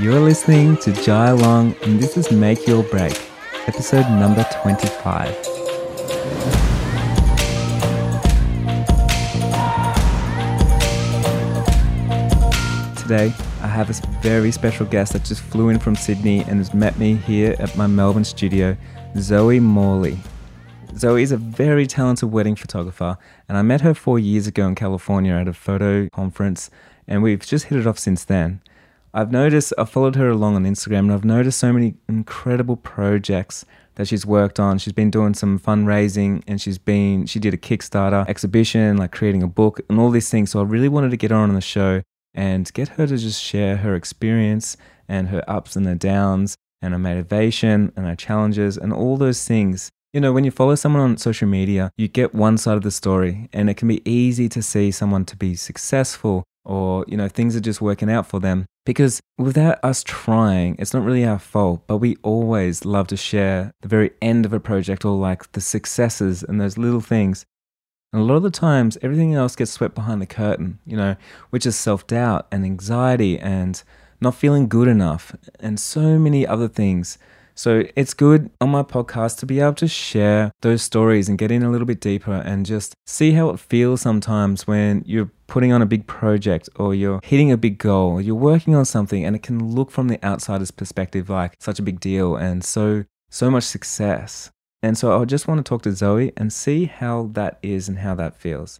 You're listening to Jai Long, and this is Make Your Break, episode number 25. Today, I have a very special guest that just flew in from Sydney and has met me here at my Melbourne studio, Zoe Morley. Zoe is a very talented wedding photographer, and I met her four years ago in California at a photo conference, and we've just hit it off since then. I've noticed, I've followed her along on Instagram, and I've noticed so many incredible projects that she's worked on. She's been doing some fundraising, and she's been, she did a Kickstarter exhibition, like creating a book, and all these things. So I really wanted to get her on the show and get her to just share her experience and her ups and her downs and her motivation and her challenges and all those things. You know, when you follow someone on social media, you get one side of the story, and it can be easy to see someone to be successful or, you know, things are just working out for them. Because without us trying, it's not really our fault, but we always love to share the very end of a project or like the successes and those little things. And a lot of the times, everything else gets swept behind the curtain, you know, which is self doubt and anxiety and not feeling good enough and so many other things. So it's good on my podcast to be able to share those stories and get in a little bit deeper and just see how it feels sometimes when you're putting on a big project or you're hitting a big goal or you're working on something and it can look from the outsider's perspective like such a big deal and so so much success. And so I just want to talk to Zoe and see how that is and how that feels.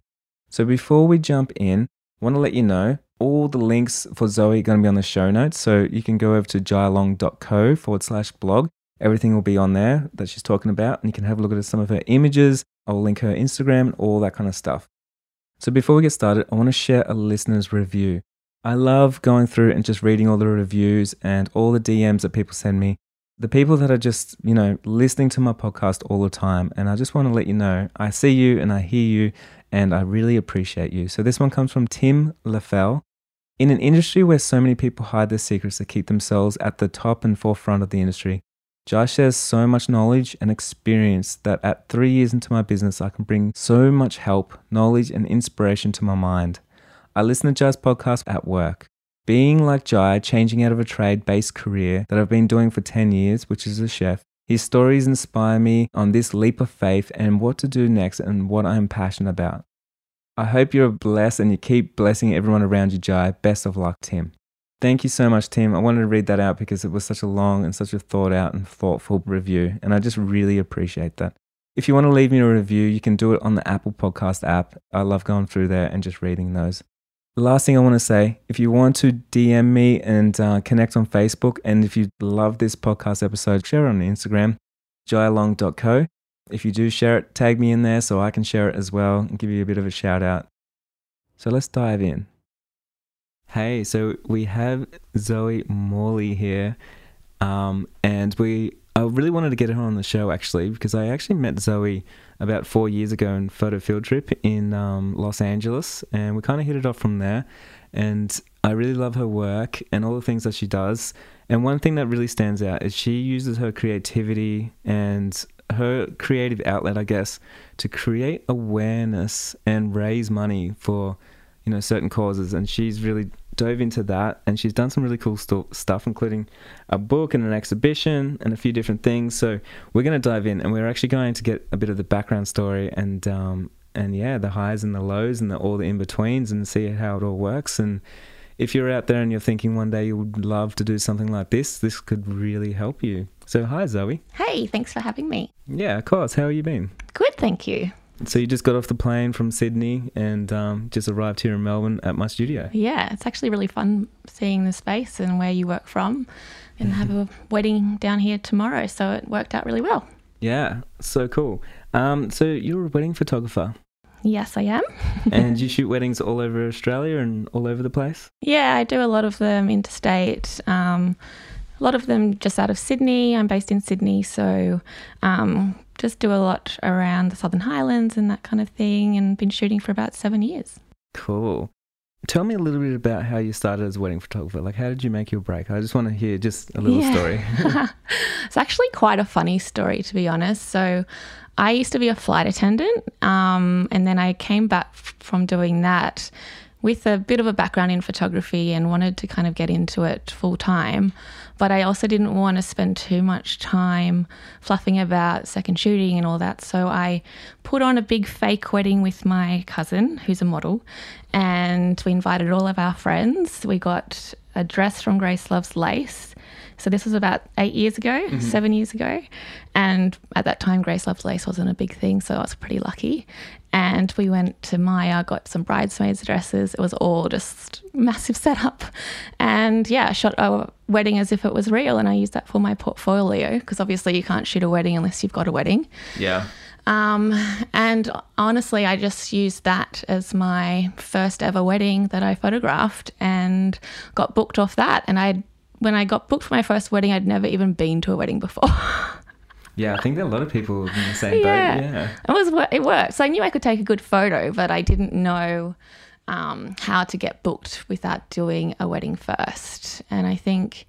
So before we jump in, I want to let you know all the links for Zoe are going to be on the show notes. So you can go over to jailong.co forward slash blog. Everything will be on there that she's talking about, and you can have a look at some of her images. I'll link her Instagram and all that kind of stuff. So before we get started, I want to share a listener's review. I love going through and just reading all the reviews and all the DMs that people send me the people that are just, you know, listening to my podcast all the time. And I just want to let you know I see you and I hear you and I really appreciate you. So this one comes from Tim LaFell. In an industry where so many people hide their secrets to keep themselves at the top and forefront of the industry, Josh shares so much knowledge and experience that at three years into my business, I can bring so much help, knowledge, and inspiration to my mind. I listen to Jai's podcast at work. Being like Jai, changing out of a trade based career that I've been doing for 10 years, which is a chef, his stories inspire me on this leap of faith and what to do next and what I'm passionate about. I hope you're blessed and you keep blessing everyone around you, Jai. Best of luck, Tim. Thank you so much, Tim. I wanted to read that out because it was such a long and such a thought out and thoughtful review, and I just really appreciate that. If you want to leave me a review, you can do it on the Apple Podcast app. I love going through there and just reading those. The last thing I want to say if you want to DM me and uh, connect on Facebook, and if you love this podcast episode, share it on Instagram, jailong.co. If you do share it, tag me in there so I can share it as well and give you a bit of a shout out. So let's dive in. Hey, so we have Zoe Morley here, um, and we I really wanted to get her on the show actually because I actually met Zoe about four years ago in photo field trip in um, Los Angeles, and we kind of hit it off from there. And I really love her work and all the things that she does. And one thing that really stands out is she uses her creativity and her creative outlet, I guess, to create awareness and raise money for you know certain causes. And she's really dove into that and she's done some really cool st- stuff, including a book and an exhibition and a few different things. So we're going to dive in and we're actually going to get a bit of the background story and, um, and yeah, the highs and the lows and the, all the in betweens and see how it all works. And if you're out there and you're thinking one day you would love to do something like this, this could really help you. So, hi, Zoe. Hey, thanks for having me. Yeah, of course. How have you been? Good, thank you. So you just got off the plane from Sydney and um, just arrived here in Melbourne at my studio. Yeah, it's actually really fun seeing the space and where you work from, and have a wedding down here tomorrow. So it worked out really well. Yeah, so cool. Um, so you're a wedding photographer. Yes, I am. and you shoot weddings all over Australia and all over the place? Yeah, I do a lot of them interstate. Um, a lot of them just out of Sydney. I'm based in Sydney, so um, just do a lot around the Southern Highlands and that kind of thing, and been shooting for about seven years. Cool. Tell me a little bit about how you started as a wedding photographer. Like, how did you make your break? I just want to hear just a little yeah. story. it's actually quite a funny story, to be honest. So, I used to be a flight attendant, um, and then I came back from doing that with a bit of a background in photography and wanted to kind of get into it full time. But I also didn't want to spend too much time fluffing about second shooting and all that. So I put on a big fake wedding with my cousin, who's a model, and we invited all of our friends. We got a dress from Grace Loves Lace. So this was about eight years ago, mm-hmm. seven years ago. And at that time, Grace Loves Lace wasn't a big thing. So I was pretty lucky. And we went to Maya, got some bridesmaids' dresses. It was all just massive setup. And yeah, I shot a wedding as if it was real. And I used that for my portfolio because obviously you can't shoot a wedding unless you've got a wedding. Yeah. Um, and honestly, I just used that as my first ever wedding that I photographed and got booked off that. And I, when I got booked for my first wedding, I'd never even been to a wedding before. yeah, I think there are a lot of people in the same yeah. boat. Yeah, it was it worked. So I knew I could take a good photo, but I didn't know um, how to get booked without doing a wedding first. And I think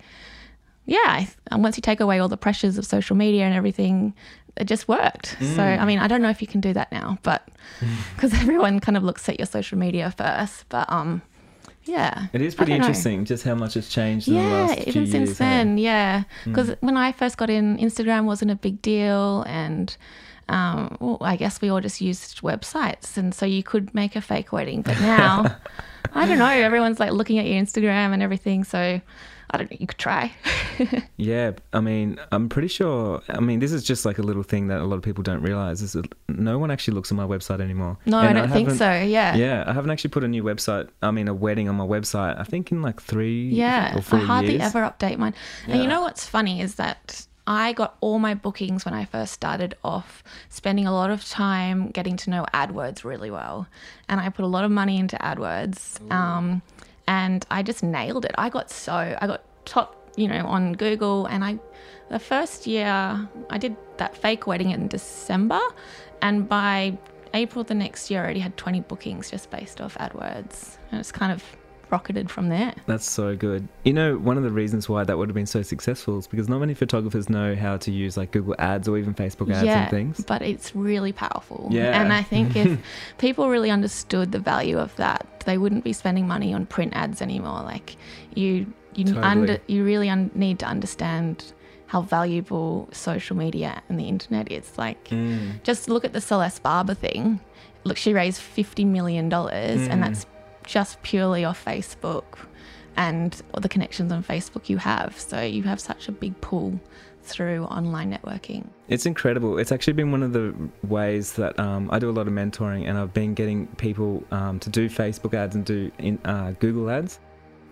yeah, and once you take away all the pressures of social media and everything, it just worked. Mm. So, I mean, I don't know if you can do that now, but because everyone kind of looks at your social media first. But um, yeah, it is pretty interesting know. just how much it's changed. In yeah, the last even few since years, then, hey? yeah. Because mm. when I first got in, Instagram wasn't a big deal, and um, well, I guess we all just used websites, and so you could make a fake wedding. But now, I don't know. Everyone's like looking at your Instagram and everything, so I don't know, you could try. yeah, I mean, I'm pretty sure. I mean, this is just like a little thing that a lot of people don't realize is that no one actually looks at my website anymore. No, and I don't I think so. Yeah. Yeah, I haven't actually put a new website. I mean, a wedding on my website. I think in like three. Yeah, or four I hardly years. ever update mine. Yeah. And you know what's funny is that I got all my bookings when I first started off, spending a lot of time getting to know AdWords really well. And I put a lot of money into AdWords. Um, and I just nailed it. I got so I got top, you know, on Google, and I the first year I did that fake wedding in December, and by April the next year I already had 20 bookings just based off AdWords, and it's kind of rocketed from there. That's so good. You know, one of the reasons why that would have been so successful is because not many photographers know how to use like Google Ads or even Facebook ads yeah, and things. But it's really powerful. Yeah. And I think if people really understood the value of that, they wouldn't be spending money on print ads anymore. Like you you totally. under you really un- need to understand how valuable social media and the internet is. Like, mm. just look at the Celeste Barber thing. Look, she raised fifty million dollars, mm. and that's just purely off Facebook and all the connections on Facebook you have. So you have such a big pull through online networking. It's incredible. It's actually been one of the ways that um, I do a lot of mentoring, and I've been getting people um, to do Facebook ads and do in, uh, Google ads.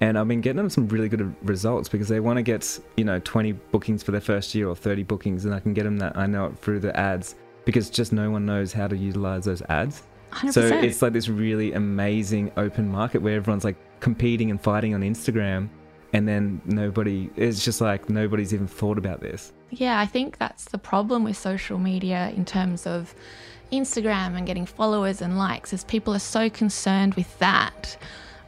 And I've been getting them some really good results because they want to get, you know, 20 bookings for their first year or 30 bookings, and I can get them that I know it through the ads because just no one knows how to utilize those ads. 100%. So it's like this really amazing open market where everyone's like competing and fighting on Instagram and then nobody it's just like nobody's even thought about this. Yeah, I think that's the problem with social media in terms of Instagram and getting followers and likes is people are so concerned with that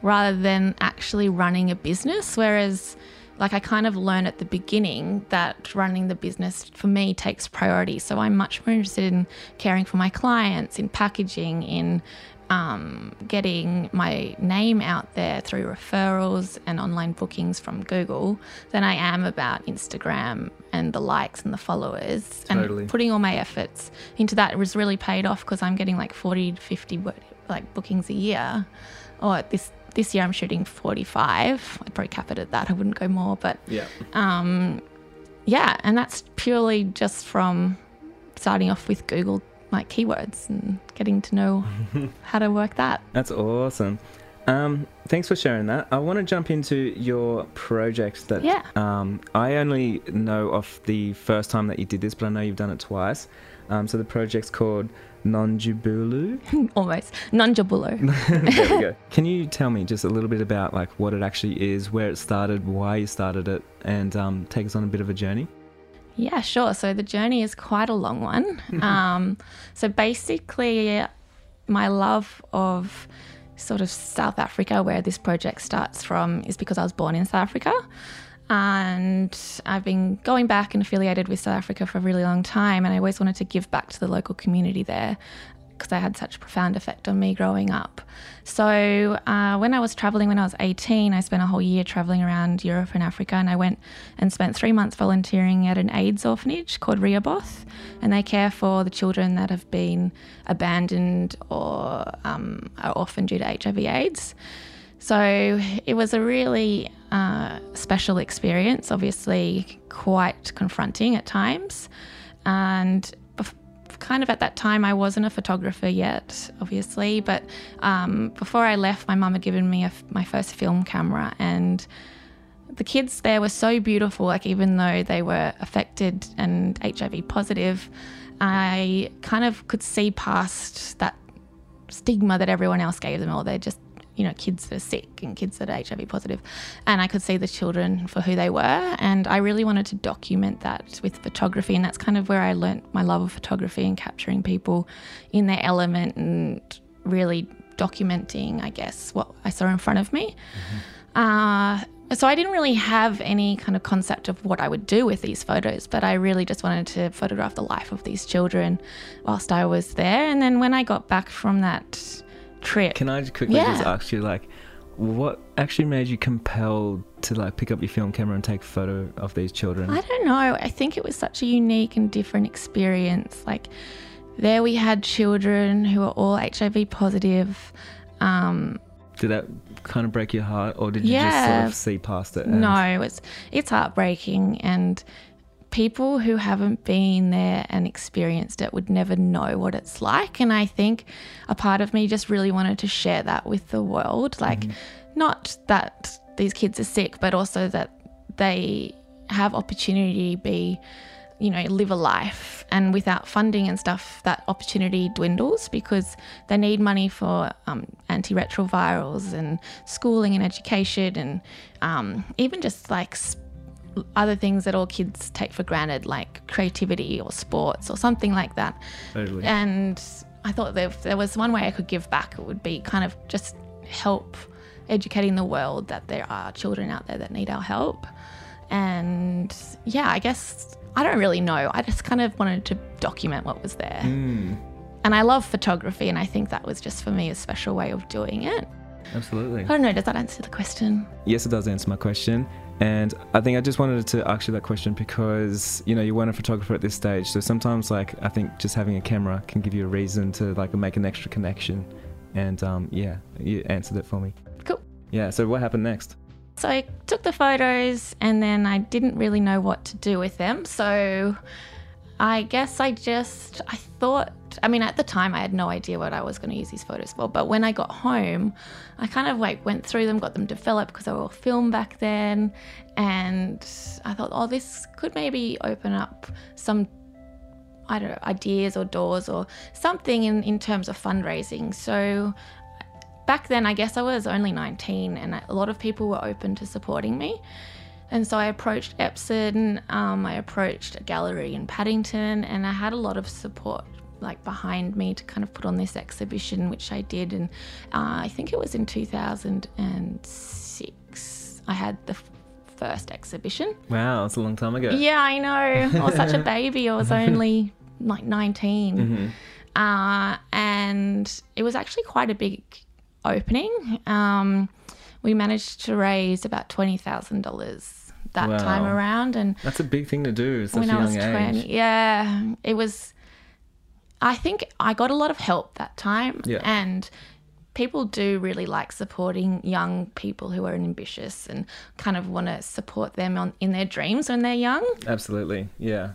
rather than actually running a business whereas like I kind of learned at the beginning that running the business for me takes priority. So I'm much more interested in caring for my clients, in packaging, in um, getting my name out there through referrals and online bookings from Google than I am about Instagram and the likes and the followers. Totally. And putting all my efforts into that was really paid off because I'm getting like 40 to 50 like bookings a year. Or this this year I'm shooting 45. I'd probably cap it at that. I wouldn't go more, but yeah. Um, yeah, and that's purely just from starting off with Google like keywords and getting to know how to work that. That's awesome. Um, thanks for sharing that. I want to jump into your project that yeah. um, I only know of the first time that you did this, but I know you've done it twice. Um, so the project's called Nonjabulu. Almost Nonjabulo. there we go. Can you tell me just a little bit about like what it actually is, where it started, why you started it, and um, take us on a bit of a journey? Yeah, sure. So the journey is quite a long one. um, so basically, my love of sort of South Africa, where this project starts from, is because I was born in South Africa and I've been going back and affiliated with South Africa for a really long time, and I always wanted to give back to the local community there. because they had such a profound effect on me growing up. So uh, when I was traveling when I was 18, I spent a whole year traveling around Europe and Africa, and I went and spent three months volunteering at an AIDS orphanage called Rehoboth, and they care for the children that have been abandoned or um, are orphaned due to HIV/AIDS. So it was a really uh, special experience, obviously quite confronting at times. And kind of at that time, I wasn't a photographer yet, obviously. But um, before I left, my mum had given me a my first film camera. And the kids there were so beautiful, like, even though they were affected and HIV positive, I kind of could see past that stigma that everyone else gave them, or they're just you know, kids that are sick and kids that are HIV positive. And I could see the children for who they were. And I really wanted to document that with photography. And that's kind of where I learnt my love of photography and capturing people in their element and really documenting, I guess, what I saw in front of me. Mm-hmm. Uh, so I didn't really have any kind of concept of what I would do with these photos, but I really just wanted to photograph the life of these children whilst I was there. And then when I got back from that trip. Can I just quickly yeah. just ask you, like, what actually made you compelled to like pick up your film camera and take a photo of these children? I don't know. I think it was such a unique and different experience. Like, there we had children who were all HIV positive. Um, did that kind of break your heart, or did you yeah, just sort of see past it? And... No, it's it's heartbreaking, and people who haven't been there and experienced it would never know what it's like. And I think a part of me just really wanted to share that with the world. Like, mm-hmm. not that these kids are sick, but also that they have opportunity to be you know live a life and without funding and stuff that opportunity dwindles because they need money for um, antiretrovirals and schooling and education and um, even just like other things that all kids take for granted, like creativity or sports or something like that. Totally. And I thought that if there was one way I could give back, it would be kind of just help educating the world that there are children out there that need our help. And yeah, I guess I don't really know. I just kind of wanted to document what was there. Mm. And I love photography, and I think that was just for me a special way of doing it. Absolutely. I don't know, does that answer the question? Yes, it does answer my question. And I think I just wanted to ask you that question because you know you weren't a photographer at this stage, so sometimes like I think just having a camera can give you a reason to like make an extra connection. And um, yeah, you answered it for me. Cool. Yeah. So what happened next? So I took the photos, and then I didn't really know what to do with them. So I guess I just I thought I mean at the time I had no idea what I was going to use these photos for, but when I got home, I kind of like went through them, got them developed because they were all filmed back then, and I thought, oh, this could maybe open up some I don't know ideas or doors or something in in terms of fundraising. So back then, I guess I was only 19, and a lot of people were open to supporting me. And so I approached Epson, um, I approached a gallery in Paddington, and I had a lot of support like behind me to kind of put on this exhibition, which I did. And uh, I think it was in 2006. I had the f- first exhibition. Wow, that's a long time ago. Yeah, I know. I was such a baby. I was only like 19. Mm-hmm. Uh, and it was actually quite a big opening. Um, we managed to raise about $20,000 that wow. time around. And that's a big thing to do. When I was 20, age. yeah, it was. I think I got a lot of help that time, yeah. and people do really like supporting young people who are ambitious and kind of want to support them on in their dreams when they're young. Absolutely, yeah.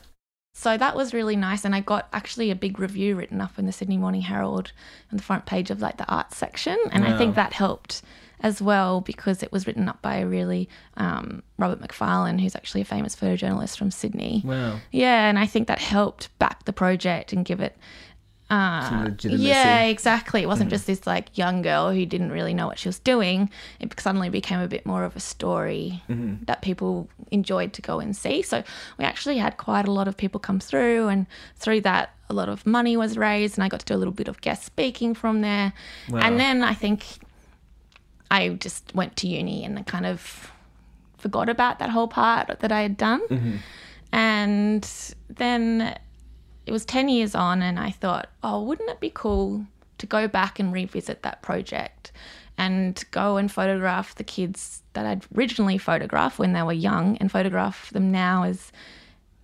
So that was really nice, and I got actually a big review written up in the Sydney Morning Herald on the front page of like the arts section, and wow. I think that helped as well because it was written up by a really um, Robert McFarlane, who's actually a famous photojournalist from Sydney. Wow. Yeah, and I think that helped back the project and give it. Uh, yeah, exactly. It wasn't mm. just this like young girl who didn't really know what she was doing. It suddenly became a bit more of a story mm-hmm. that people enjoyed to go and see. So we actually had quite a lot of people come through, and through that, a lot of money was raised, and I got to do a little bit of guest speaking from there. Wow. And then I think I just went to uni and I kind of forgot about that whole part that I had done. Mm-hmm. And then it was 10 years on, and I thought, oh, wouldn't it be cool to go back and revisit that project and go and photograph the kids that I'd originally photographed when they were young and photograph them now as,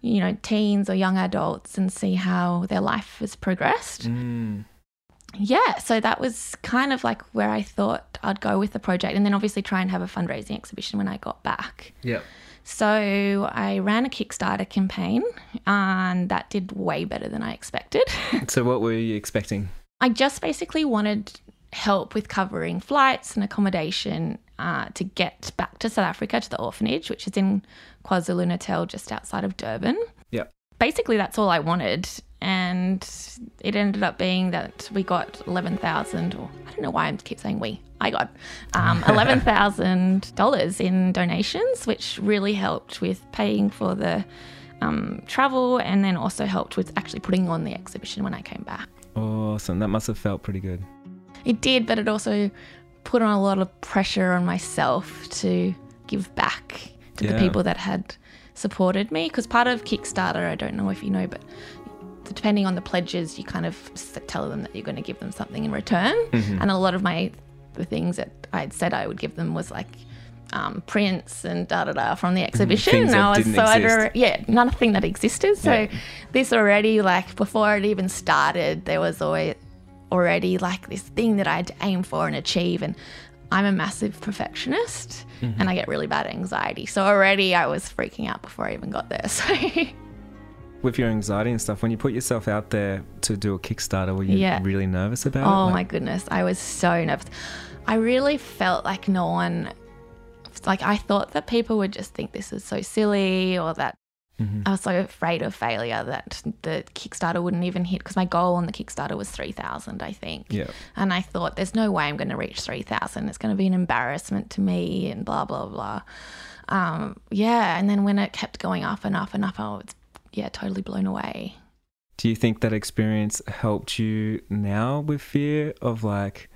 you know, teens or young adults and see how their life has progressed. Mm. Yeah, so that was kind of like where I thought I'd go with the project, and then obviously try and have a fundraising exhibition when I got back. Yeah. So I ran a Kickstarter campaign, and that did way better than I expected. So what were you expecting? I just basically wanted help with covering flights and accommodation uh, to get back to South Africa to the orphanage, which is in KwaZulu Natal, just outside of Durban. Yeah. Basically, that's all I wanted. And it ended up being that we got 11,000, or I don't know why I keep saying we, I got um, $11,000 in donations, which really helped with paying for the um, travel and then also helped with actually putting on the exhibition when I came back. Awesome. That must have felt pretty good. It did, but it also put on a lot of pressure on myself to give back to the people that had supported me. Because part of Kickstarter, I don't know if you know, but depending on the pledges, you kind of tell them that you're going to give them something in return. And a lot of my the things that I'd said I would give them was like um, prints and da da da from the exhibition. Things that I was didn't so alre- yeah, nothing that existed. So Yeah. this already like before it even started, there was always already like this thing that I had to aim for and achieve. And I'm a massive perfectionist Mm-hmm. and I get really bad anxiety. So already I was freaking out before I even got there. So With your anxiety and stuff, when you put yourself out there to do a Kickstarter, were you Yeah. really nervous about it? Oh Like- my goodness, I was so nervous. I really felt like no one, like I thought that people would just think this is so silly or that Mhm. I was so afraid of failure that the Kickstarter wouldn't even hit because my goal on the Kickstarter was 3,000, I think. Yeah. And I thought, there's no way I'm going to reach 3,000. It's going to be an embarrassment to me and blah, blah, blah. Um, yeah. And then when it kept going up and up and up, I was, yeah, totally blown away. Do you think that experience helped you now with fear of like,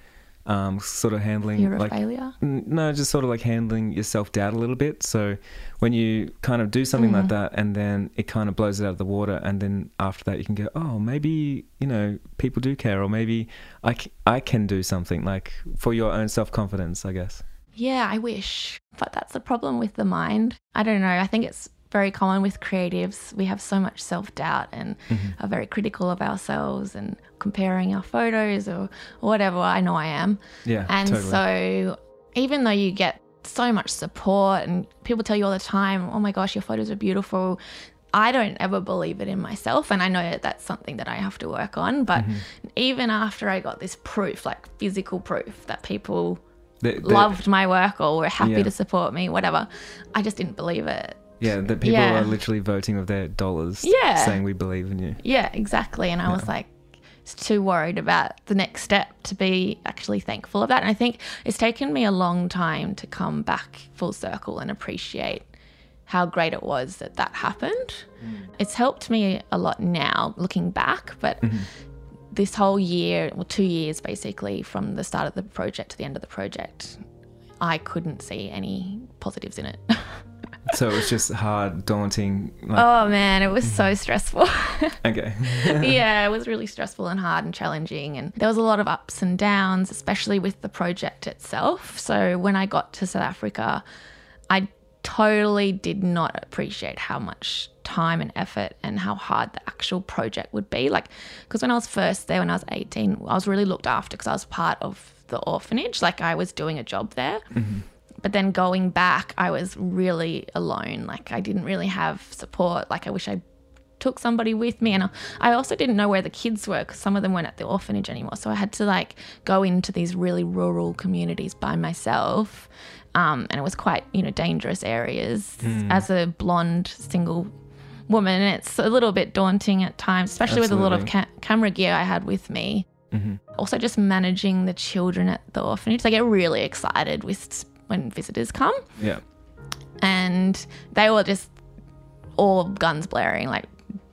um, sort of handling Fear of like failure. No, just sort of like handling your self doubt a little bit. So when you kind of do something like Mhm. that and then it kind of blows it out of the water, and then after that you can go, oh, maybe, you know, people do care, or maybe I, c- I can do something like for your own self confidence, I guess. Yeah, I wish. But that's the problem with the mind. I don't know. I think it's very common with creatives. We have so much self doubt and mm-hmm. are very critical of ourselves and comparing our photos or whatever. I know I am. Yeah. And totally. so, even though you get so much support and people tell you all the time, oh my gosh, your photos are beautiful. I don't ever believe it in myself. And I know that that's something that I have to work on. But mm-hmm. even after I got this proof, like physical proof that people The- the- loved my work or were happy Yeah. to support me, whatever, I just didn't believe it. Yeah, that people Yeah. are literally voting with their dollars, Yeah. saying we believe in you. Yeah, exactly. And I was like, too worried about the next step to be actually thankful of that. And I think it's taken me a long time to come back full circle and appreciate how great it was that that happened. Mm. It's helped me a lot now looking back, but mm-hmm. this whole year, well, two years basically, from the start of the project to the end of the project, I couldn't see any positives in it. So it was just hard, daunting. Like, oh man, it was so mm-hmm. stressful. okay. yeah, it was really stressful and hard and challenging. And there was a lot of ups and downs, especially with the project itself. So when I got to South Africa, I totally did not appreciate how much time and effort and how hard the actual project would be. Like, because when I was first there, when I was 18, I was really looked after because I was part of the orphanage. Like, I was doing a job there. Mm-hmm. But then going back, I was really alone. Like, I didn't really have support. Like, I wish I took somebody with me. And I- also didn't know where the kids were because some of them weren't at the orphanage anymore. So I had to like go into these really rural communities by myself um, and it was quite you know dangerous areas as a blonde single woman. It's a little bit daunting at times especially with a lot of ca- camera gear I had with me. Mhm. also just managing the children at the orphanage. I get really excited with when visitors come Yeah. and they were just all guns blaring, like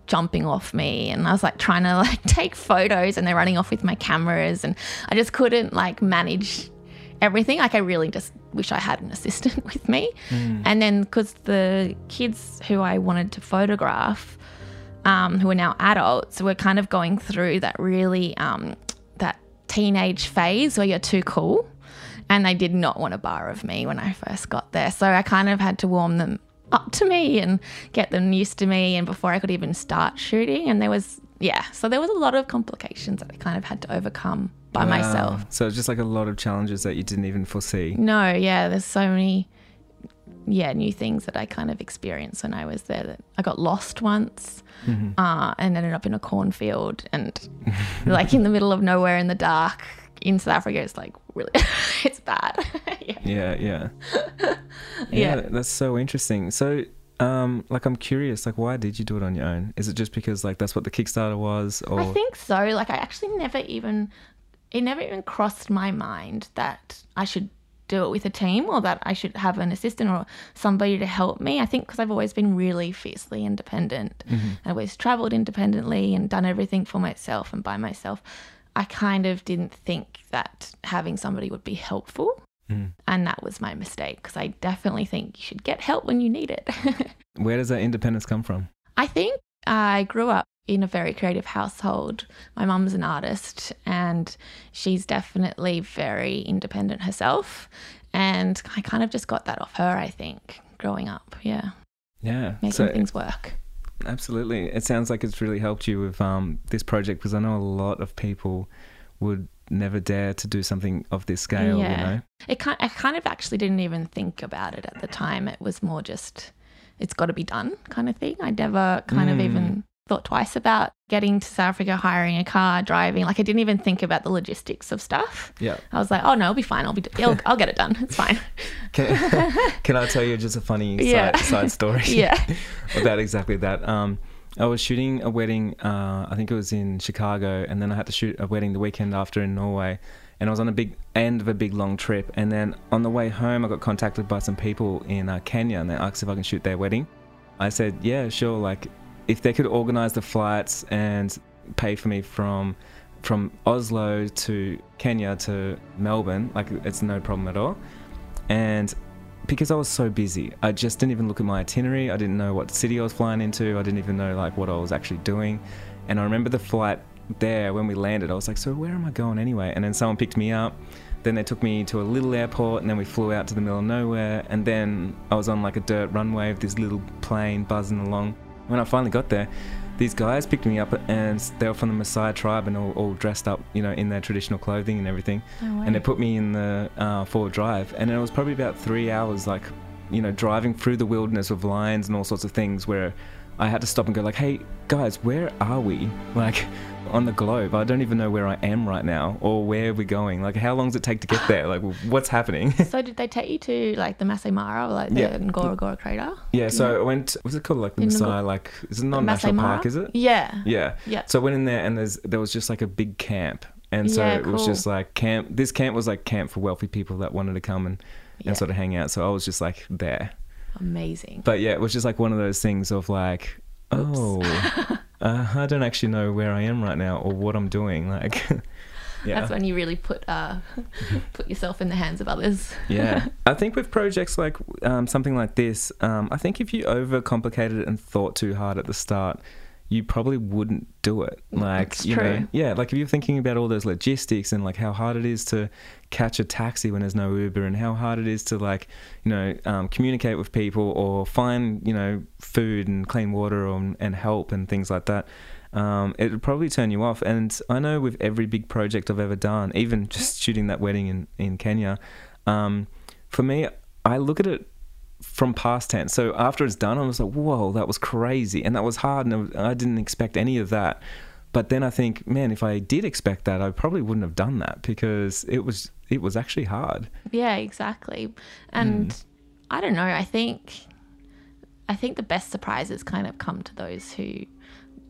jumping off me, and I was like trying to like take photos, and they're running off with my cameras, and I just couldn't like manage everything. Like I really just wish I had an assistant with me, and then because the kids who I wanted to photograph. um, who are now adults, were kind of going through that really um, that teenage phase where you're too cool, and they did not want a bar of me when I first got there. So I kind of had to warm them up to me and get them used to me, and before I could even start shooting, and there was yeah, so there was a lot of complications that I kind of had to overcome by Wow. myself. So it's just like a lot of challenges that you didn't even foresee. No, yeah, there's so many, yeah, new things that I kind of experienced when I was there. That I got lost once, Mm-hmm. uh, and ended up in a cornfield and like in the middle of nowhere in the dark in South Africa. It's like really, it's bad. yeah. Yeah, yeah. Yeah. Yeah, that's so interesting. So, um, like, I'm curious, like, why did you do it on your own? Is it just because, like, that's what the Kickstarter was, or I think so. Like I actually never even, it never even crossed my mind that I should do it with a team or that I should have an assistant or somebody to help me. I think because I've always been really fiercely independent. I've always traveled independently and done everything for myself and by myself. I kind of didn't think that having somebody would be helpful. Mm. And that was my mistake because I definitely think you should get help when you need it. where does that independence come from? I think I grew up in a very creative household. My mum's an artist and she's definitely very independent herself. And I kind of just got that off her, I think, growing up. Yeah. Yeah, Making so things work. Absolutely. It sounds like it's really helped you with um, this project because I know a lot of people would never dare to do something of this scale. You know, It kind, I kind of actually didn't even think about it at the time. It was more just, it's got to be done kind of thing. I never kind of Mm. even thought twice about getting to South Africa, hiring a car, driving. Like I didn't even think about the logistics of stuff. yeah. I was like, oh no, it'll be fine. I'll be, I'll, I'll get it done. It's fine. Can, can I tell you just a funny Yeah. side, side story? Yeah. about exactly that. Um, I was shooting a wedding. Uh, I think it was in Chicago, and then I had to shoot a wedding the weekend after in Norway. And I was on a big end of a big long trip. And then on the way home, I got contacted by some people in uh, Kenya, and they asked if I can shoot their wedding. I said, yeah, sure. Like, if they could organize the flights and pay for me from from Oslo to Kenya to Melbourne, like it's no problem at all. And because I was so busy, I just didn't even look at my itinerary. I didn't know what city I was flying into. I didn't even know like what I was actually doing. And I remember the flight there when we landed. I was like, so where am I going anyway? And then someone picked me up. Then they took me to a little airport, and then we flew out to the middle of nowhere. And then I was on like a dirt runway with this little plane buzzing along. When I finally got there, these guys picked me up, and they were from the Maasai tribe and all, all dressed up, you know, in their traditional clothing and everything. And they put me in the uh, four-wheel drive. And it was probably about three hours like you know driving through the wilderness with lions and all sorts of things where i had to stop and go like hey guys where are we like on the globe i don't even know where i am right now or where we're going like how long does it take to get there like what's happening So did they take you to like the Masai Mara or like the Yeah. Ngorongoro crater? yeah so i went what's it called like the the- Maasai like is it not a Masai national Mara? park is it Yeah. Yeah. Yeah. So I went in there and there's there was just like a big camp. And so Yeah, it was just like camp this camp was like camp for wealthy people that wanted to come and, Yeah. and sort of hang out. So I was just like there. Amazing. But yeah, it was just like one of those things of like, oh, uh, I don't actually know where I am right now or what I'm doing. Like, yeah. That's when you really put uh, put yourself in the hands of others. yeah. I think with projects like um, something like this, um, I think if you overcomplicated it and thought too hard at the start, you probably wouldn't do it. Like, That's you know, yeah, like if you're thinking about all those logistics and like how hard it is to catch a taxi when there's no Uber and how hard it is to like, you know, um, communicate with people or find, you know, food and clean water or, and help and things like that. Um, it would probably turn you off. And I know with every big project I've ever done, even just shooting that wedding in, in Kenya, um, for me, I look at it from past tense. So after it's done, I was like, whoa, that was crazy. And that was hard. And I didn't expect any of that. But then I think, man, if I did expect that, I probably wouldn't have done that because it was it was actually hard. Yeah, exactly. And Hmm. I don't know. I think I think the best surprises kind of come to those who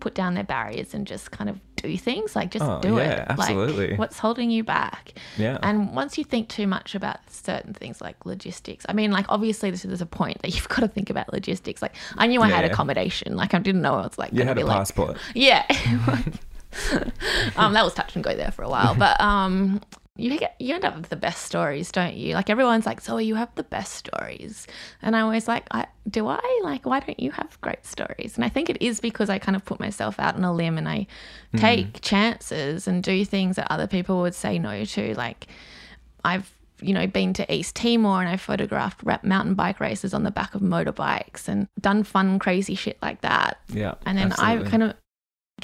put down their barriers and just kind of do things. Like just Oh, do yeah, it. absolutely. Like what's holding you back? Yeah. And once you think too much about certain things like logistics, I mean, like obviously this is a point that you've got to think about logistics. Like I knew I Yeah, had accommodation. Like I didn't know it was like You had be a like passport. yeah. um, that was touch and go there for a while. But um, you get you end up with the best stories, don't you? Like everyone's like, "So you have the best stories," and I always like, I, "Do I? Like, why don't you have great stories?" And I think it is because I kind of put myself out on a limb and I hmm. take chances and do things that other people would say no to. Like, I've you know been to East Timor and I photographed rap mountain bike races on the back of motorbikes and done fun crazy shit like that. Yeah. And then absolutely. I kind of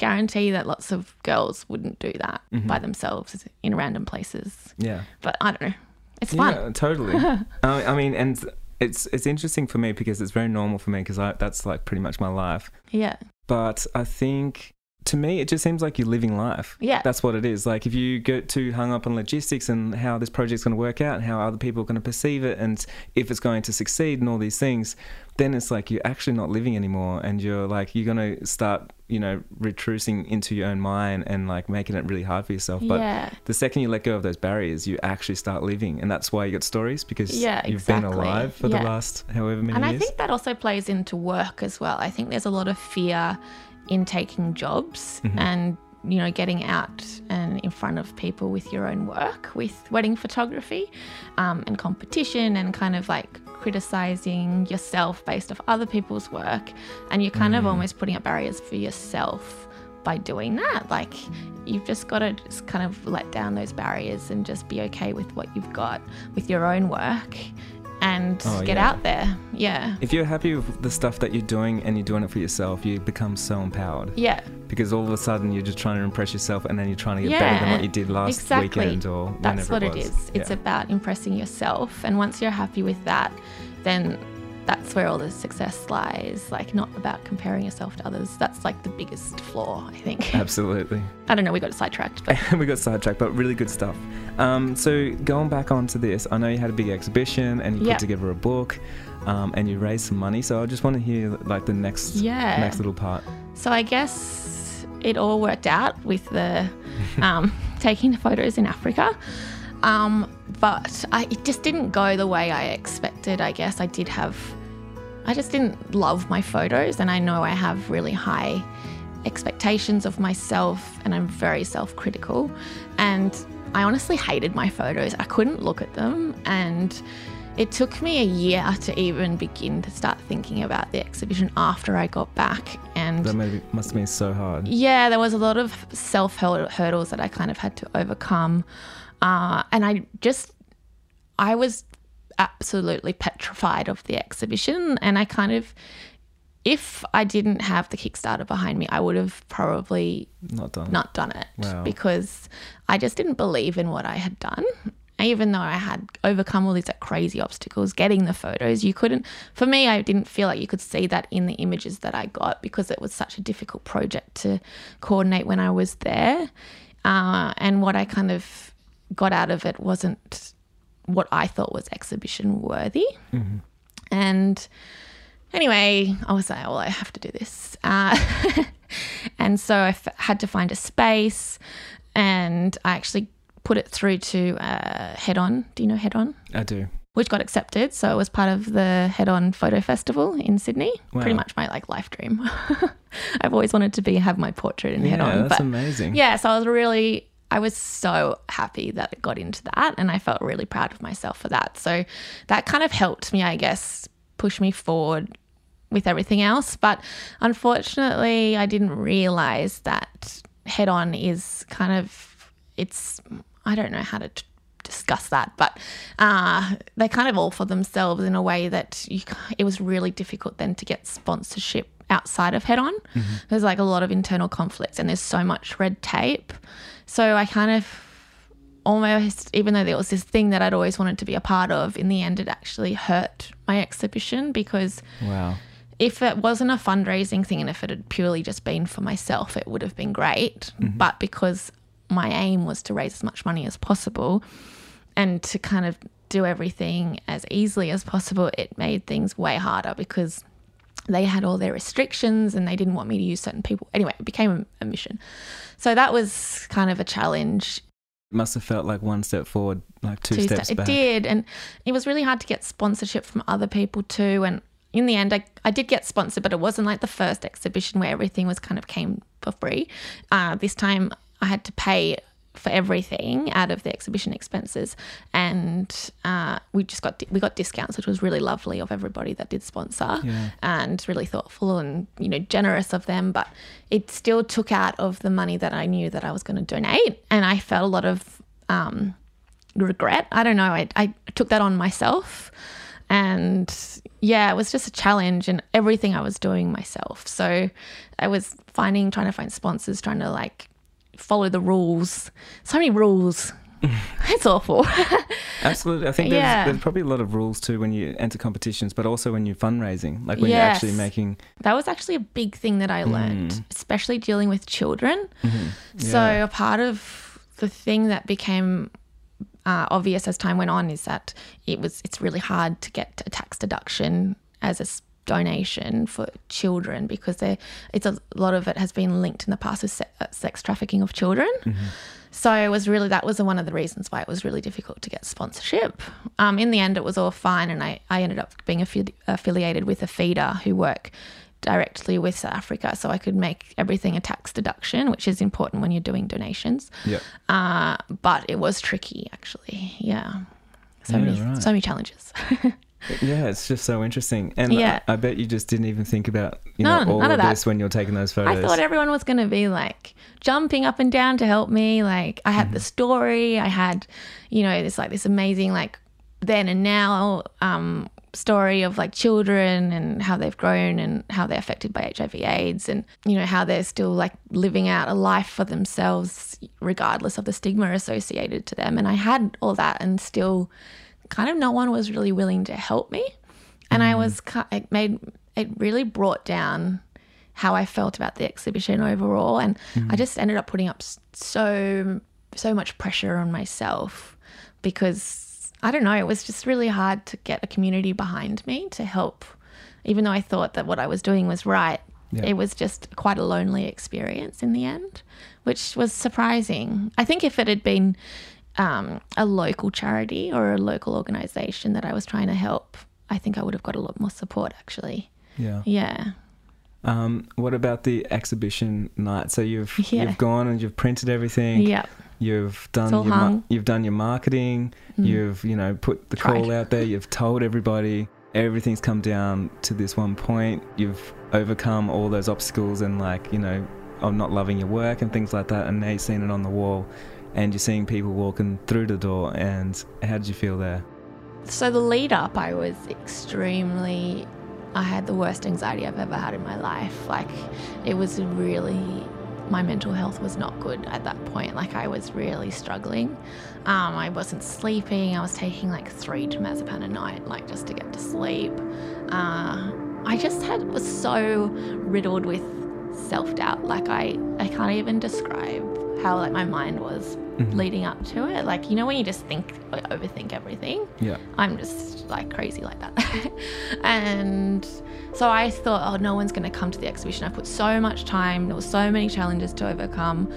guarantee that lots of girls wouldn't do that Mm-hmm. by themselves in random places. Yeah. But I don't know. It's fun. Yeah, totally. I, I mean, and it's it's interesting for me because it's very normal for me because that's like pretty much my life. Yeah. But I think to me, it just seems like you're living life. Yeah. That's what it is. Like if you get too hung up on logistics and how this project's going to work out and how other people are going to perceive it and if it's going to succeed and all these things, then it's like you're actually not living anymore and you're like you're going to start, you know, retrucing into your own mind and like making it really hard for yourself. But Yeah. the second you let go of those barriers, you actually start living and that's why you got stories because Yeah, you've been alive for Yeah. the last however many And I think that also plays into work as well. I think there's a lot of fear in taking jobs Mm-hmm. and you know getting out and in front of people with your own work with wedding photography um, and competition and kind of like criticizing yourself based off other people's work and you're kind of Mm. almost putting up barriers for yourself by doing that like you've just got to just kind of let down those barriers and just be okay with what you've got with your own work and Oh, get yeah. out there yeah if you're happy with the stuff that you're doing and you're doing it for yourself, you become so empowered. yeah because all of a sudden you're just trying to impress yourself and then you're trying to get Yeah, better than what you did last exactly. weekend or That's whenever what it it was. is. It's Yeah. about impressing yourself. And once you're happy with that, then that's where all the success lies. Like, not about comparing yourself to others. That's like the biggest flaw, I think. Absolutely. I don't know, we got sidetracked, but we got sidetracked, but really good stuff. Um, so going back onto this, I know you had a big exhibition and you Yep. put together a book, um, and you raised some money. So I just want to hear like the next Yeah. next little part. so I guess it all worked out with the um, taking the photos in Africa. Um, but I, it just didn't go the way I expected, I guess. I did have, I just didn't love my photos, and I know I have really high expectations of myself, and I'm very self critical. And I honestly hated my photos. I couldn't look at them, and it took me a year to even begin to start thinking about the exhibition after I got back. And That maybe must have been so hard. yeah, there was a lot of self hurdles that I kind of had to overcome. Uh, and I just, I was absolutely petrified of the exhibition. And I kind of, if I didn't have the Kickstarter behind me, I would have probably Not done. not done it Wow. because I just didn't believe in what I had done. Even though I had overcome all these like, crazy obstacles getting the photos, you couldn't, for me, I didn't feel like you could see that in the images that I got because it was such a difficult project to coordinate when I was there. Uh, and what I kind of got out of it wasn't what I thought was exhibition worthy. And anyway, I was like, well, I have to do this. Uh, and so I f- had to find a space and I actually put it through to uh, Head On. Do you know Head On? I do. Which got accepted. So it was part of the Head On Photo Festival in Sydney. Pretty much my like life dream. I've always wanted to be have my portrait in Yeah, Head On. that's but amazing. yeah, so I was really, I was so happy that it got into that, and I felt really proud of myself for that. So that kind of helped me, I guess, push me forward with everything else. But unfortunately, I didn't realize that Head On is kind of, it's, I don't know how to. T- discuss that but uh, they kind of all for themselves in a way that you, it was really difficult then to get sponsorship outside of Head On there's like a lot of internal conflicts and there's so much red tape so i kind of almost even though there was this thing that i'd always wanted to be a part of in the end it actually hurt my exhibition because Wow. if it wasn't a fundraising thing and if it had purely just been for myself, it would have been great. Mm-hmm. But because my aim was to raise as much money as possible and to kind of do everything as easily as possible, it made things way harder because they had all their restrictions and they didn't want me to use certain people. Anyway, it became a, mission. So that was kind of a challenge It Must have felt like one step forward, like two, two steps ste- back. It did, and it was really hard to get sponsorship from other people too. And in the end, I, I did get sponsored, but it wasn't like the first exhibition where everything was kind of came for free. Uh, this time, I had to pay for everything out of the exhibition expenses, and uh, we just got we got discounts, which was really lovely of everybody that did sponsor, Yeah. and really thoughtful and you know generous of them. But it still took out of the money that I knew that I was going to donate, and I felt a lot of um, regret. I don't know. I, I took that on myself. And yeah, it was just a challenge and everything I was doing myself. So I was finding, trying to find sponsors, trying to like follow the rules. So many rules. it's awful. Absolutely. I think there's, Yeah. there's probably a lot of rules too when you enter competitions, but also when you're fundraising, like when Yes. you're actually making. that was actually a big thing that I learned, especially dealing with children. So Yeah. a part of the thing that became uh, obvious as time went on is that it was it's really hard to get a tax deduction as a donation for children because they it's a lot of it has been linked in the past with se- uh, sex trafficking of children. So it was really that was one of the reasons why it was really difficult to get sponsorship. Um, in the end, it was all fine, and I, I ended up being affi- affiliated with a feeder who work directly with South Africa, so I could make everything a tax deduction, which is important when you're doing donations. Yeah. Uh, but it was tricky, actually. Yeah, so Yeah, many right. so many challenges. Yeah, it's just so interesting. And Yeah. I, I bet you just didn't even think about you No, know all of of this when you're taking those photos. I thought everyone was going to be like jumping up and down to help me. Like I had the story, I had, you know, this like this amazing like then and now um, story of like children and how they've grown and how they're affected by HIV/AIDS and you know how they're still like living out a life for themselves regardless of the stigma associated to them. And I had all that, and still, kind of no one was really willing to help me and I was mm. it made it really brought down how I felt about the exhibition overall, and I mm. just ended up putting up so so much pressure on myself because I don't know, it was just really hard to get a community behind me to help, even though I thought that what I was doing was right. Yeah. It was just quite a lonely experience in the end, which was surprising. I think if it had been um, a local charity or a local organization that I was trying to help, I think I would have got a lot more support actually. Yeah. Yeah. Um, what about the exhibition night? So you've Yeah. you've gone and you've printed everything. Yeah. You've done all your. Mm. you've done your marketing. You've you know put the Tried. call out there. You've told everybody. Everything's come down to this one point. You've overcome all those obstacles and like you know of not loving your work and things like that. And now you're seeing it on the wall, and you're seeing people walking through the door. And how did you feel there? So the lead up, I was extremely. I had the worst anxiety I've ever had in my life. Like, it was really. My mental health was not good at that point. Like, I was really struggling. Um, I wasn't sleeping. I was taking like three diazepam a night, like just to get to sleep. Uh, I just had was so riddled with self doubt. Like, I I can't even describe how like my mind was mm-hmm. leading up to it. Like, you know, when you just think, overthink everything. Yeah. I'm just like crazy like that. and so I thought, oh, no one's going to come to the exhibition. I put so much time, there were so many challenges to overcome.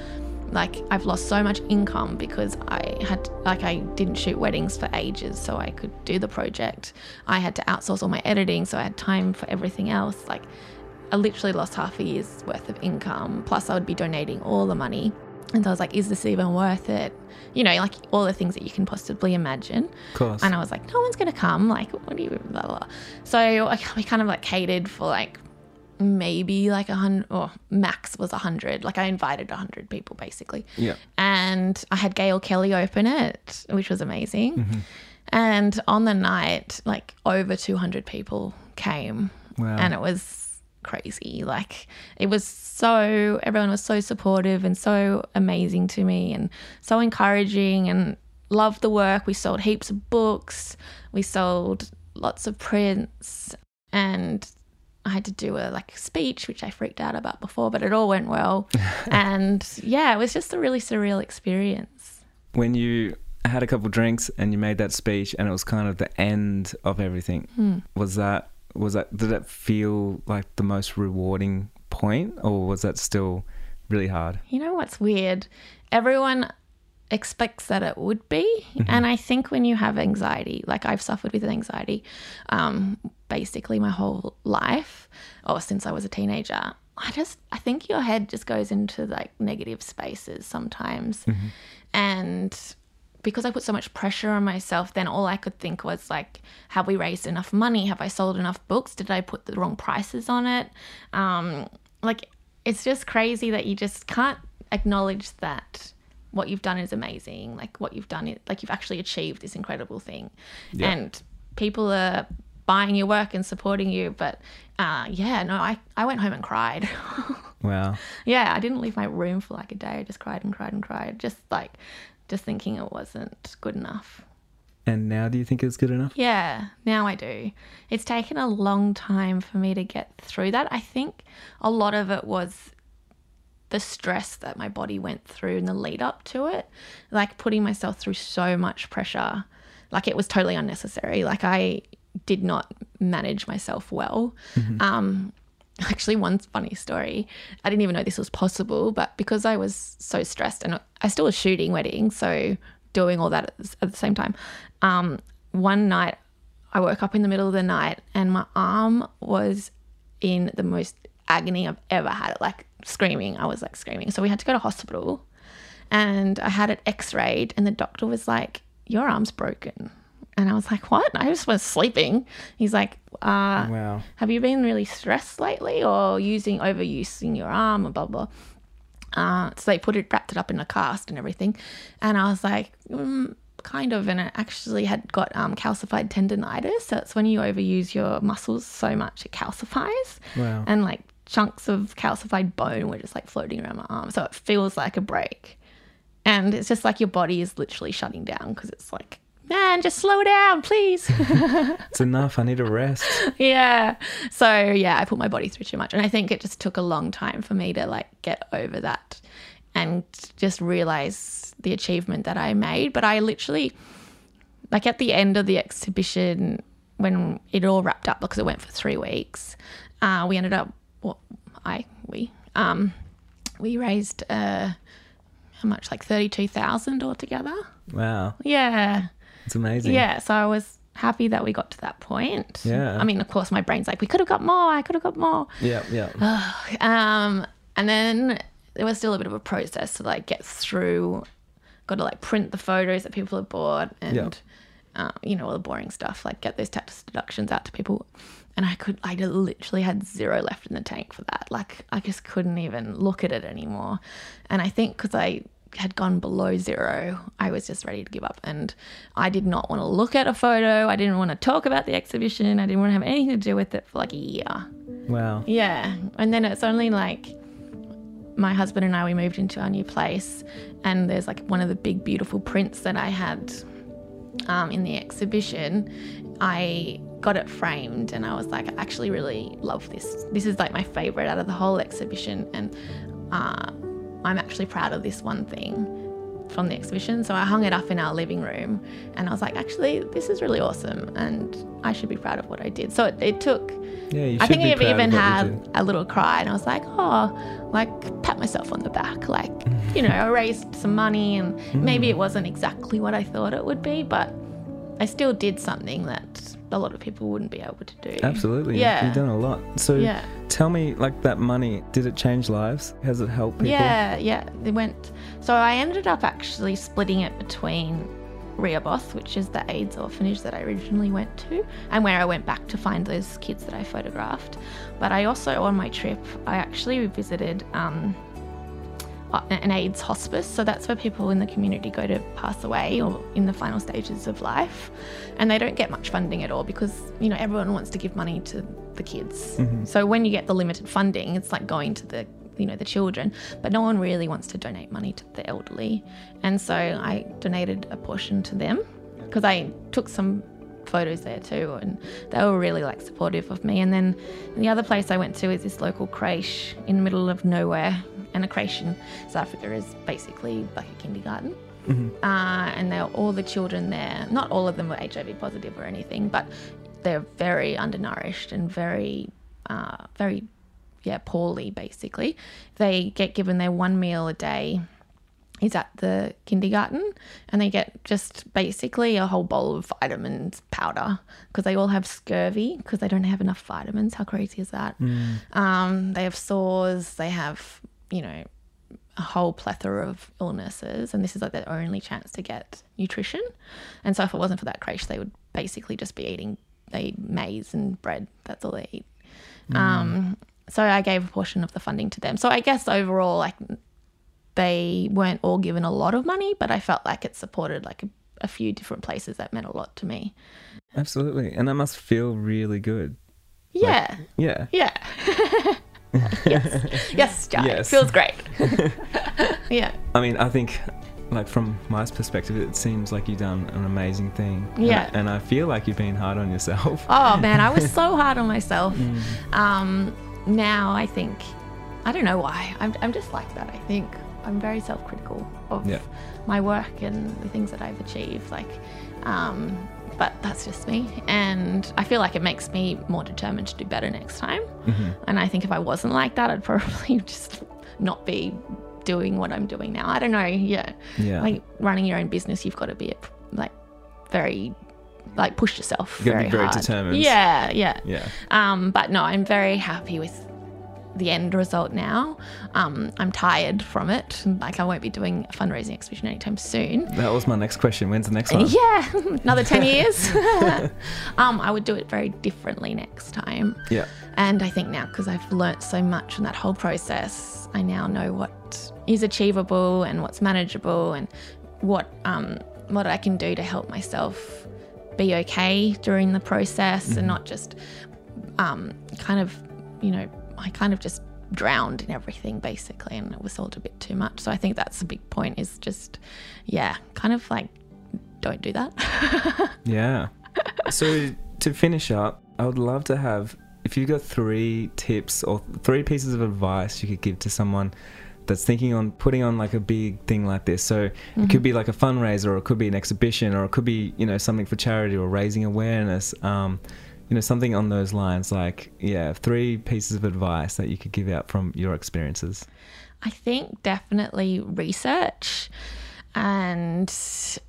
Like I've lost so much income because I had like I didn't shoot weddings for ages so I could do the project. I had to outsource all my editing so I had time for everything else. Like I literally lost half a year's worth of income. Plus I would be donating all the money. And so I was like, is this even worth it? You know, like all the things that you can possibly imagine. Of course. And I was like, no one's going to come. Like, what do you, blah, blah, blah. So I, we kind of like catered for like maybe like a hundred, or max was a hundred. Like I invited a hundred people basically. Yeah. And I had Gail Kelly open it, which was amazing. Mm-hmm. And on the night, like over 200 people came. Wow. And it was crazy. Like it was so, everyone was so supportive and so amazing to me and so encouraging and loved the work. We sold heaps of books, we sold lots of prints, and I had to do a like speech, which I freaked out about before, but it all went well. and yeah, it was just a really surreal experience. when you had a couple drinks and you made that speech and it was kind of the end of everything Hmm. was that was that did that feel like the most rewarding point or was that still really hard You know what's weird? Everyone expects that it would be. And I think when you have anxiety, like I've suffered with anxiety um, basically my whole life, or since I was a teenager, I just, I think your head just goes into like negative spaces sometimes. and because I put so much pressure on myself, then all I could think was like, have we raised enough money? Have I sold enough books? Did I put the wrong prices on it? Um, like, it's just crazy that you just can't acknowledge that what you've done is amazing. Like, what you've done, is, like, you've actually achieved this incredible thing. Yeah. And people are buying your work and supporting you. But uh, yeah, no, I, I went home and cried. Wow. yeah, I didn't leave my room for like a day. I just cried and cried and cried. Just like, just thinking it wasn't good enough. And now do you think it's good enough? Yeah, now I do. It's taken a long time for me to get through that. I think a lot of it was the stress that my body went through in the lead up to it, like putting myself through so much pressure. Like it was totally unnecessary. Like I did not manage myself well. Um, actually, one funny story. I didn't even know this was possible, but because I was so stressed and I still was shooting weddings, so doing all that at the, same time. Um, one night, I woke up in the middle of the night and my arm was in the most agony I've ever had like screaming. I was like screaming. So we had to go to hospital and I had it x rayed, and the doctor was like, Your arm's broken. And I was like, What? I just was sleeping. He's like, uh, Wow. Have you been really stressed lately or using overusing your arm or blah, blah? Uh, so they put it, wrapped it up in a cast and everything. And I was like, mm, kind of. And it actually had got um, calcified tendonitis. So it's when you overuse your muscles so much, it calcifies. Wow. And like chunks of calcified bone were just like floating around my arm. So it feels like a break. And it's just like your body is literally shutting down because it's like, man, just slow down, please. It's enough. I need a rest. yeah. So yeah, I put my body through too much. And I think it just took a long time for me to like get over that and just realize the achievement that I made. But I literally like at the end of the exhibition when it all wrapped up because it went for three weeks, uh, we ended up well, I we um we raised uh how much like thirty two thousand altogether. Wow. Yeah. It's amazing. Yeah, so I was happy that we got to that point. Yeah. I mean, of course, my brain's like, we could have got more. I could have got more. Yeah. Yeah. Um, and then there was still a bit of a process to like get through. Got to like print the photos that people had bought and, Yeah. uh, you know, all the boring stuff, like get those tax deductions out to people. And I could, I literally had zero left in the tank for that. Like, I just couldn't even look at it anymore. And I think because I had gone below zero, I was just ready to give up. And I did not want to look at a photo. I didn't want to talk about the exhibition. I didn't want to have anything to do with it for like a year. Wow. Yeah. And then it's only like my husband and I, we moved into our new place, and there's like one of the big, beautiful prints that I had um, in the exhibition. I got it framed, and I was like, I actually really love this. This is like my favorite out of the whole exhibition, and uh, I'm actually proud of this one thing from the exhibition. So I hung it up in our living room, and I was like, actually, this is really awesome, and I should be proud of what I did. So it, it took Yeah. You I think I even of what you had a little cry, and I was like, oh, like pat myself on the back, like you know, I raised some money, and maybe mm. it wasn't exactly what I thought it would be, but I still did something that a lot of people wouldn't be able to do. Absolutely. Yeah. You've done a lot. So Yeah. tell me, like that money, did it change lives? Has it helped people? Yeah, yeah. It went. So I ended up actually splitting it between Rehoboth, which is the AIDS orphanage that I originally went to, and where I went back to find those kids that I photographed. But I also, on my trip, I actually visited um, Uh, an AIDS hospice. So that's where people in the community go to pass away or in the final stages of life. And they don't get much funding at all because, you know, everyone wants to give money to the kids. Mm-hmm. So when you get the limited funding, it's like going to the you know the children but no one really wants to donate money to the elderly and so i donated a portion to them because i took some photos there too and they were really like supportive of me. And then the other place i went to is this local creche in the middle of nowhere and a creche in south africa is basically like a kindergarten. Uh, and they're all the children there not all of them were hiv positive or anything but they're very undernourished and very uh, very yeah, poorly basically. They get given their one meal a day is at the kindergarten and they get just basically a whole bowl of vitamins powder because they all have scurvy because they don't have enough vitamins. How crazy is that? Um, they have sores, they have, you know, a whole plethora of illnesses, and this is like their only chance to get nutrition. And so, if it wasn't for that creche, they would basically just be eating they eat maize and bread. That's all they eat. Um, so I gave a portion of the funding to them. So I guess overall, like they weren't all given a lot of money, but I felt like it supported like a, a few different places that meant a lot to me. Absolutely. And that must feel really good. Yeah, Yeah. yeah. yes, yes, Jai. Yes. Feels great. yeah, I mean, I think, like, from my perspective, it seems like you've done an amazing thing. And Yeah. And I, feel like you've been hard on yourself. Oh man, I was so hard on myself. Mm. Um, now I think I don't know why. I'm I'm just like that. I think I'm very self-critical of Yeah. my work and the things that I've achieved. Like, um, but that's just me, and I feel like it makes me more determined to do better next time. Mm-hmm. And I think if I wasn't like that, I'd probably just not be doing what I'm doing now. I don't know. Yeah. Yeah. Like running your own business, you've got to be like very like push yourself You be very hard. determined. Yeah, yeah. yeah. Um, but no, I'm very happy with the end result now. Um, I'm tired from it. Like I won't be doing a fundraising exhibition anytime soon. That was my next question. When's the next one? Yeah, another 10 years. um, I would do it very differently next time. Yeah. And I think now, because I've learnt so much from that whole process, I now know what is achievable and what's manageable and what um, what I can do to help myself be okay during the process and not just um, kind of, you know, I kind of just drowned in everything basically and it was all a bit too much. So I think that's a big point is just, yeah, kind of like don't do that. Yeah. so to finish up, I would love to have if you got three tips or three pieces of advice you could give to someone that's thinking on putting on like a big thing like this. So it could be like a fundraiser or it could be an exhibition or it could be, you know, something for charity or raising awareness. Um, you know, something on those lines like, yeah, three pieces of advice that you could give out from your experiences. I think definitely research and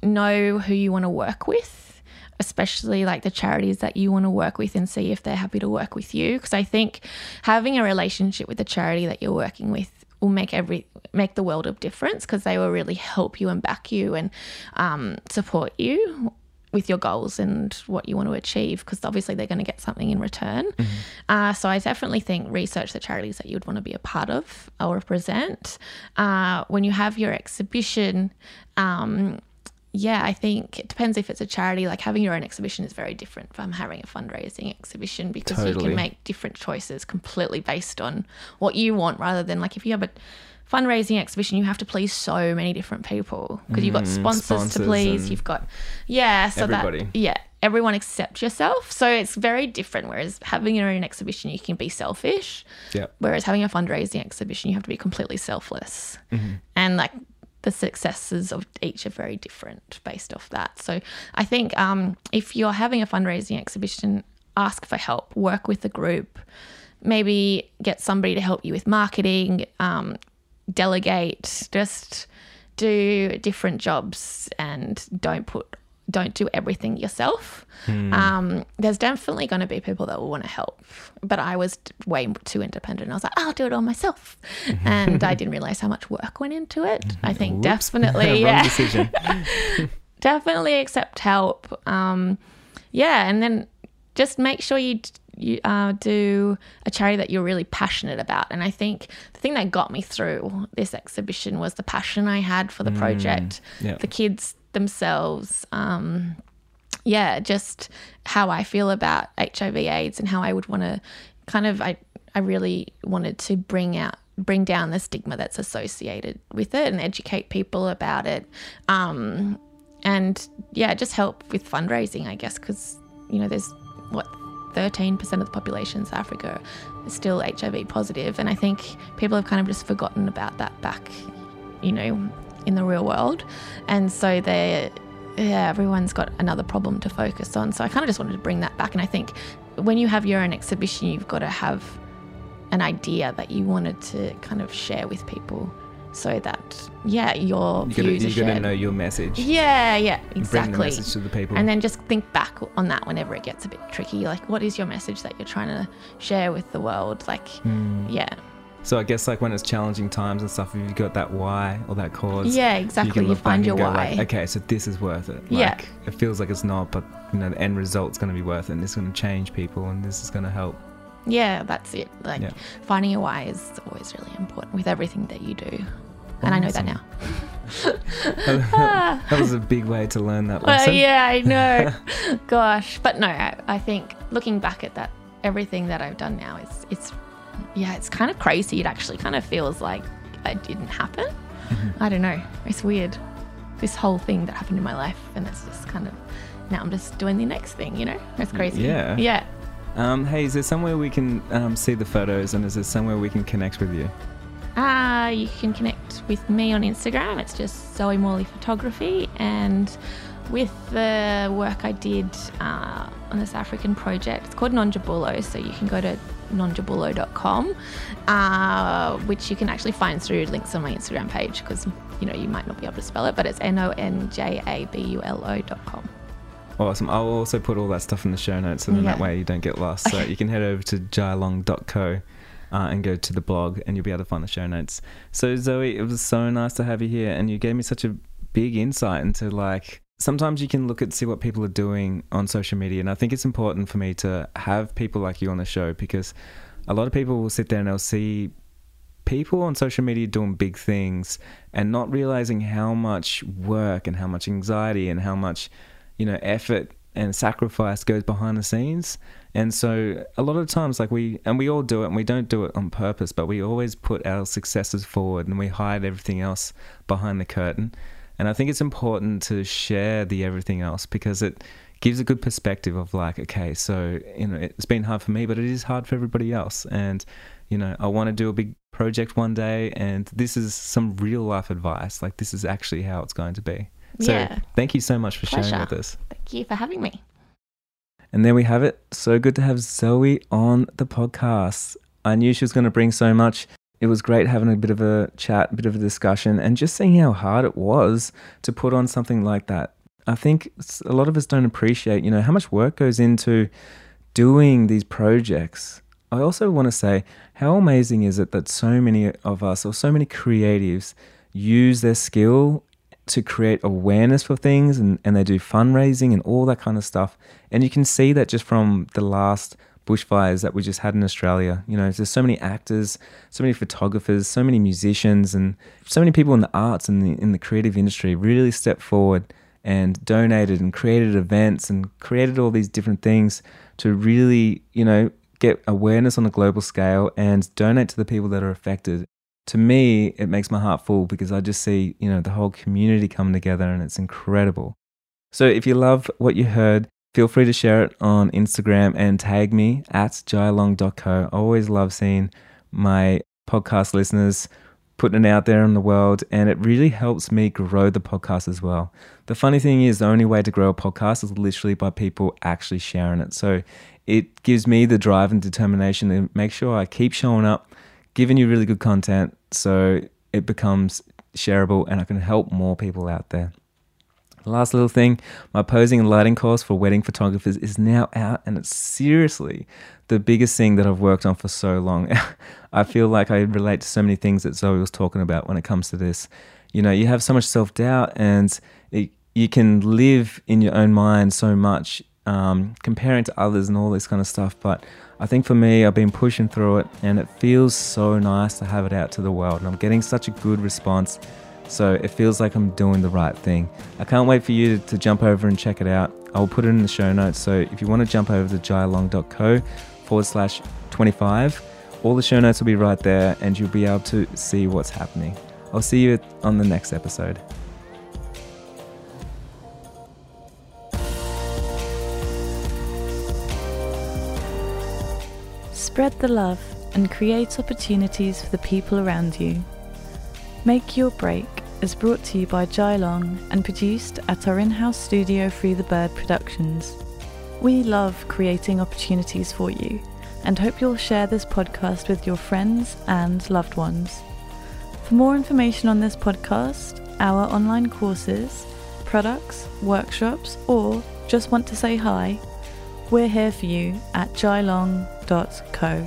know who you want to work with, especially like the charities that you want to work with and see if they're happy to work with you. Because I think having a relationship with the charity that you're working with will make every make the world of difference because they will really help you and back you and um, support you with your goals and what you want to achieve because obviously they're going to get something in return. Uh, so I definitely think research the charities that you would want to be a part of or represent. Uh, when you have your exhibition, um, yeah, I think it depends if it's a charity. Like having your own exhibition is very different from having a fundraising exhibition because you can make different choices completely based on what you want rather than like if you have a fundraising exhibition, you have to please so many different people because you've got sponsors, Mm, sponsors to please. You've got yeah, so everybody. that yeah, everyone except yourself. So it's very different. Whereas having your own exhibition, you can be selfish. Yeah. Whereas having a fundraising exhibition, you have to be completely selfless. And like the successes of each are very different based off that. So I think um, if you're having a fundraising exhibition, ask for help, work with the group, maybe get somebody to help you with marketing, um, delegate, just do different jobs and don't put don't do everything yourself. Um, there's definitely going to be people that will want to help, but I was way too independent. I was like, I'll do it all myself, and I didn't realize how much work went into it. I think Whoops. definitely, yeah, definitely accept help. Um, yeah, and then just make sure you you uh, do a charity that you're really passionate about. And I think the thing that got me through this exhibition was the passion I had for the project, yeah. the kids themselves. Um, yeah, just how I feel about HIV/AIDS and how I would want to kind of I I really wanted to bring out bring down the stigma that's associated with it and educate people about it. Um, and yeah, just help with fundraising, I guess, because you know there's what 13% of the population in South Africa is still HIV positive, and I think people have kind of just forgotten about that back, you know, in the real world, and so they yeah, everyone's got another problem to focus on. So I kind of just wanted to bring that back, and I think when you have your own exhibition, you've got to have an idea that you wanted to kind of share with people, so that yeah, your You gotta, views are you gotta know your message. Yeah, yeah, exactly Bring the message to the people. And then just think back on that whenever it gets a bit tricky. Like, what is your message that you're trying to share with the world? Like, Hmm. yeah, So I guess like when it's challenging times and stuff, if you've got that why or that cause, Yeah, exactly. can You, find your why. like, okay, so this is worth it. Like, Yeah. It feels like it's not, but you know the end result's going to be worth it, and it's going to change people, and this is going to help. Yeah, that's it. Like Yeah. finding your why is always really important with everything that you do. And I know that now. that was a big way to learn that lesson. yeah, I know. Gosh, but no, I, I think looking back at that, everything that I've done now is it's yeah, it's kind of crazy. It actually kind of feels like it didn't happen. Mm-hmm. I don't know. It's weird. This whole thing that happened in my life, and it's just kind of now I'm just doing the next thing. You know, it's crazy. Yeah. Yeah. Um, hey, is there somewhere we can um, see the photos, and is there somewhere we can connect with you? Uh, you can connect with me on Instagram. It's just Zoe Morley Photography. And with the work I did uh, on this African project, it's called Nonjabulo. So you can go to nonjabulo.com, uh, which you can actually find through links on my Instagram page because, you know, you might not be able to spell it, but it's N O N J A B U L O.com. Awesome. I'll also put all that stuff in the show notes, so then that way you don't get lost. So you can head over to jylong.co uh, and go to the blog, and you'll be able to find the show notes. So Zoe, it was so nice to have you here, and you gave me such a big insight into like sometimes you can look at see what people are doing on social media, and I think it's important for me to have people like you on the show because a lot of people will sit there and they'll see people on social media doing big things and not realizing how much work and how much anxiety and how much you know effort and sacrifice goes behind the scenes. And so a lot of times like we and we all do it and we don't do it on purpose but we always put our successes forward and we hide everything else behind the curtain. And i think it's important to share the everything else because it gives a good perspective of like okay so you know it's been hard for me but it is hard for everybody else. And you know i want to do a big project one day and this is some real life advice. Like this is actually how it's going to be. So Yeah. thank you so much for sharing with us you for having me. and there we have it. So good to have Zoe on the podcast. I knew she was going to bring so much. It was great having a bit of a chat, a bit of a discussion, and just seeing how hard it was to put on something like that. I think a lot of us don't appreciate, you know, how much work goes into doing these projects. I also want to say, how amazing is it that so many of us, or so many creatives, use their skill to create awareness for things and, and they do fundraising and all that kind of stuff. And you can see that just from the last bushfires that we just had in Australia. You know, there's so many actors, so many photographers, so many musicians, and so many people in the arts and the, in the creative industry really stepped forward and donated and created events and created all these different things to really, you know, get awareness on a global scale and donate to the people that are affected to me, it makes my heart full because I just see, you know, the whole community come together and it's incredible. So if you love what you heard, feel free to share it on Instagram and tag me at jylong.co. I always love seeing my podcast listeners putting it out there in the world and it really helps me grow the podcast as well. The funny thing is the only way to grow a podcast is literally by people actually sharing it. So it gives me the drive and determination to make sure I keep showing up giving you really good content so it becomes shareable and I can help more people out there. Last little thing my posing and lighting course for wedding photographers is now out, and it's seriously the biggest thing that I've worked on for so long. I feel like I relate to so many things that Zoe was talking about when it comes to this. You know, you have so much self doubt, and it, you can live in your own mind so much, um, comparing to others and all this kind of stuff. But I think for me, I've been pushing through it, and it feels so nice to have it out to the world. And I'm getting such a good response. So it feels like I'm doing the right thing. I can't wait for you to, to jump over and check it out. I'll put it in the show notes. So if you want to jump over to jylong.co forward slash 25, all the show notes will be right there and you'll be able to see what's happening. I'll see you on the next episode. Spread the love and create opportunities for the people around you. Make Your Break is brought to you by Jai Long and produced at our in house studio Free the Bird Productions. We love creating opportunities for you and hope you'll share this podcast with your friends and loved ones. For more information on this podcast, our online courses, products, workshops, or just want to say hi, we're here for you at geelong.co.